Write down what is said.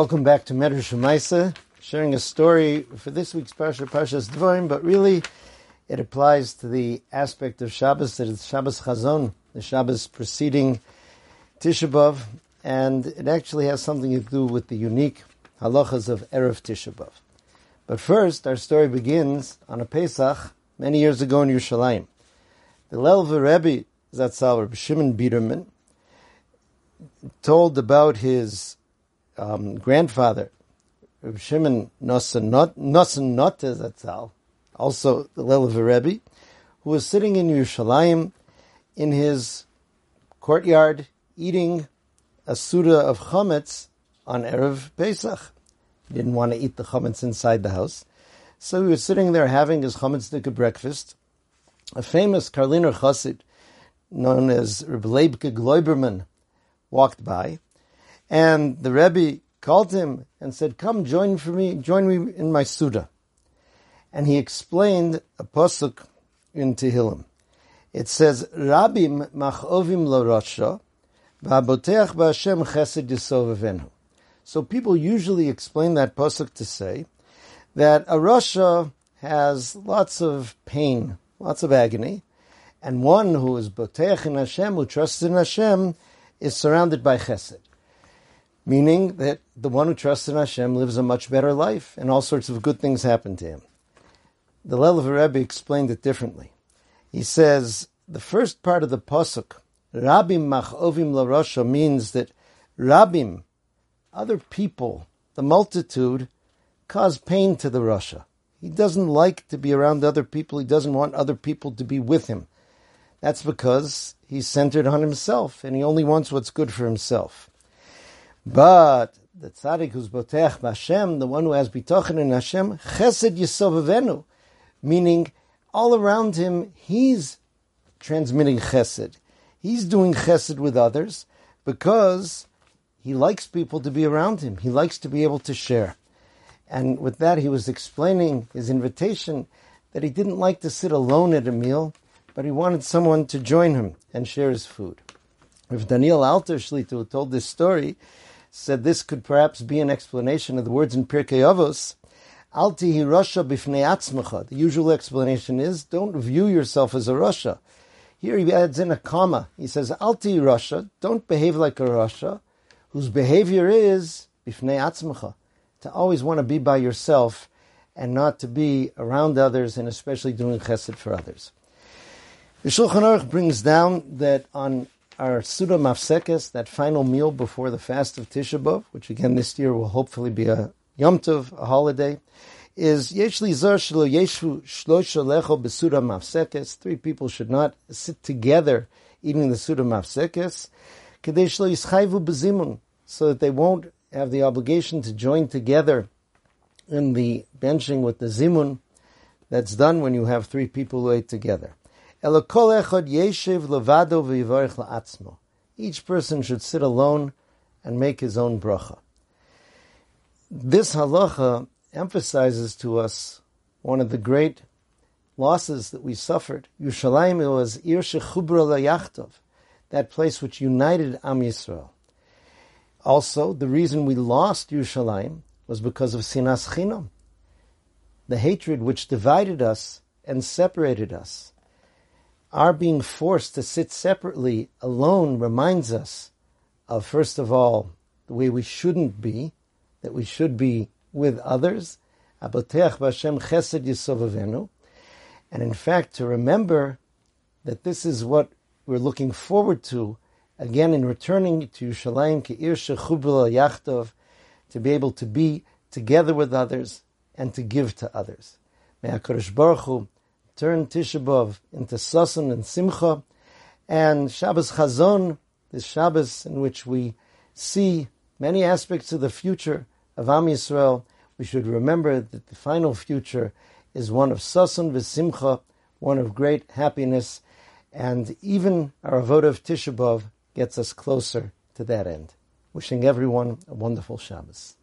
Welcome back to Medrash sharing a story for this week's Parsha, Parshas Dvorim, but really it applies to the aspect of Shabbos that is Shabbos Chazon, the Shabbos preceding Tisha B'Av, and it actually has something to do with the unique halachas of Erev Tisha B'Av. But first, our story begins on a Pesach many years ago in Yerushalayim. The Lelover Rebbe Zatzal, Reb Shimon Biderman, told about his um, grandfather, Shimon Nosson Nota Zatzal, also the Lelover Rebbe, who was sitting in Yerushalayim in his courtyard eating a suda of chametz on Erev Pesach. He didn't want to eat the chametz inside the house. So he was sitting there having his chametzdika breakfast. A famous Karliner chassid known as Reb Leibke Gloiberman walked by, and the Rebbe called him and said, "Come, join for me, join me in my suda." And he explained a pasuk in Tehillim. It says, "Rabim machovim l'rosha, v'aboteach b'Hashem chesed yisovavenu." So people usually explain that pasuk to say that a rasha has lots of pain, lots of agony, and one who is boteach in Hashem, who trusts in Hashem, is surrounded by chesed. Meaning that the one who trusts in Hashem lives a much better life, and all sorts of good things happen to him. The Lelev Rebbe explained it differently. He says the first part of the pasuk, Rabim machovim larosha, means that Rabim, other people, the multitude, cause pain to the rasha. He doesn't like to be around other people. He doesn't want other people to be with him. That's because he's centered on himself and he only wants what's good for himself. But the tzaddik who's botech Hashem, the one who has bitochen in Hashem, chesed yisovavenu, meaning all around him, he's transmitting chesed. He's doing chesed with others because he likes people to be around him. He likes to be able to share. And with that, he was explaining his invitation that he didn't like to sit alone at a meal, but he wanted someone to join him and share his food. If Daniel Alter Shlita, who told this story, said this could perhaps be an explanation of the words in Pirkei Avos, Alti hi Rasha bifnei atzmacha. The usual explanation is, don't view yourself as a Rasha. Here he adds in a comma. He says, Alti Rasha, don't behave like a Rasha, whose behavior is bifnei atzmacha, to always want to be by yourself and not to be around others and especially doing chesed for others. The Shulchan Aruch brings down that on our Suda Mafsekes, that final meal before the fast of Tisha B'Av, which again this year will hopefully be a Yom Tov, a holiday, is Yeshli Zar Shlo Yeshu Shlosha Lecho Besuda Mafsekes. Three people should not sit together eating the Suda Mafsekes. Kadesh Lo Yischayvu Bezimun, so that they won't have the obligation to join together in the benching with the Zimun that's done when you have three people who ate together. Each person should sit alone and make his own bracha. This halacha emphasizes to us one of the great losses that we suffered. Yerushalayim was Ir Shechubra Yachtov, that place which united Am Yisrael. Also, the reason we lost Yerushalayim was because of Sinas Chinam, the hatred which divided us and separated us. Our being forced to sit separately alone reminds us of, first of all, the way we shouldn't be, that we should be with others. And in fact, to remember that this is what we're looking forward to, again in returning to Yerushalayim, Ke'ir Shechubla Yachtov, to be able to be together with others and to give to others. May HaKadosh Baruch Hu turn Tisha B'Av into Sasan and Simcha, and Shabbos Chazon, this Shabbos in which we see many aspects of the future of Am Yisrael, we should remember that the final future is one of Sasan v'Simcha, one of great happiness, and even our vote of Tisha gets us closer to that end. Wishing everyone a wonderful Shabbos.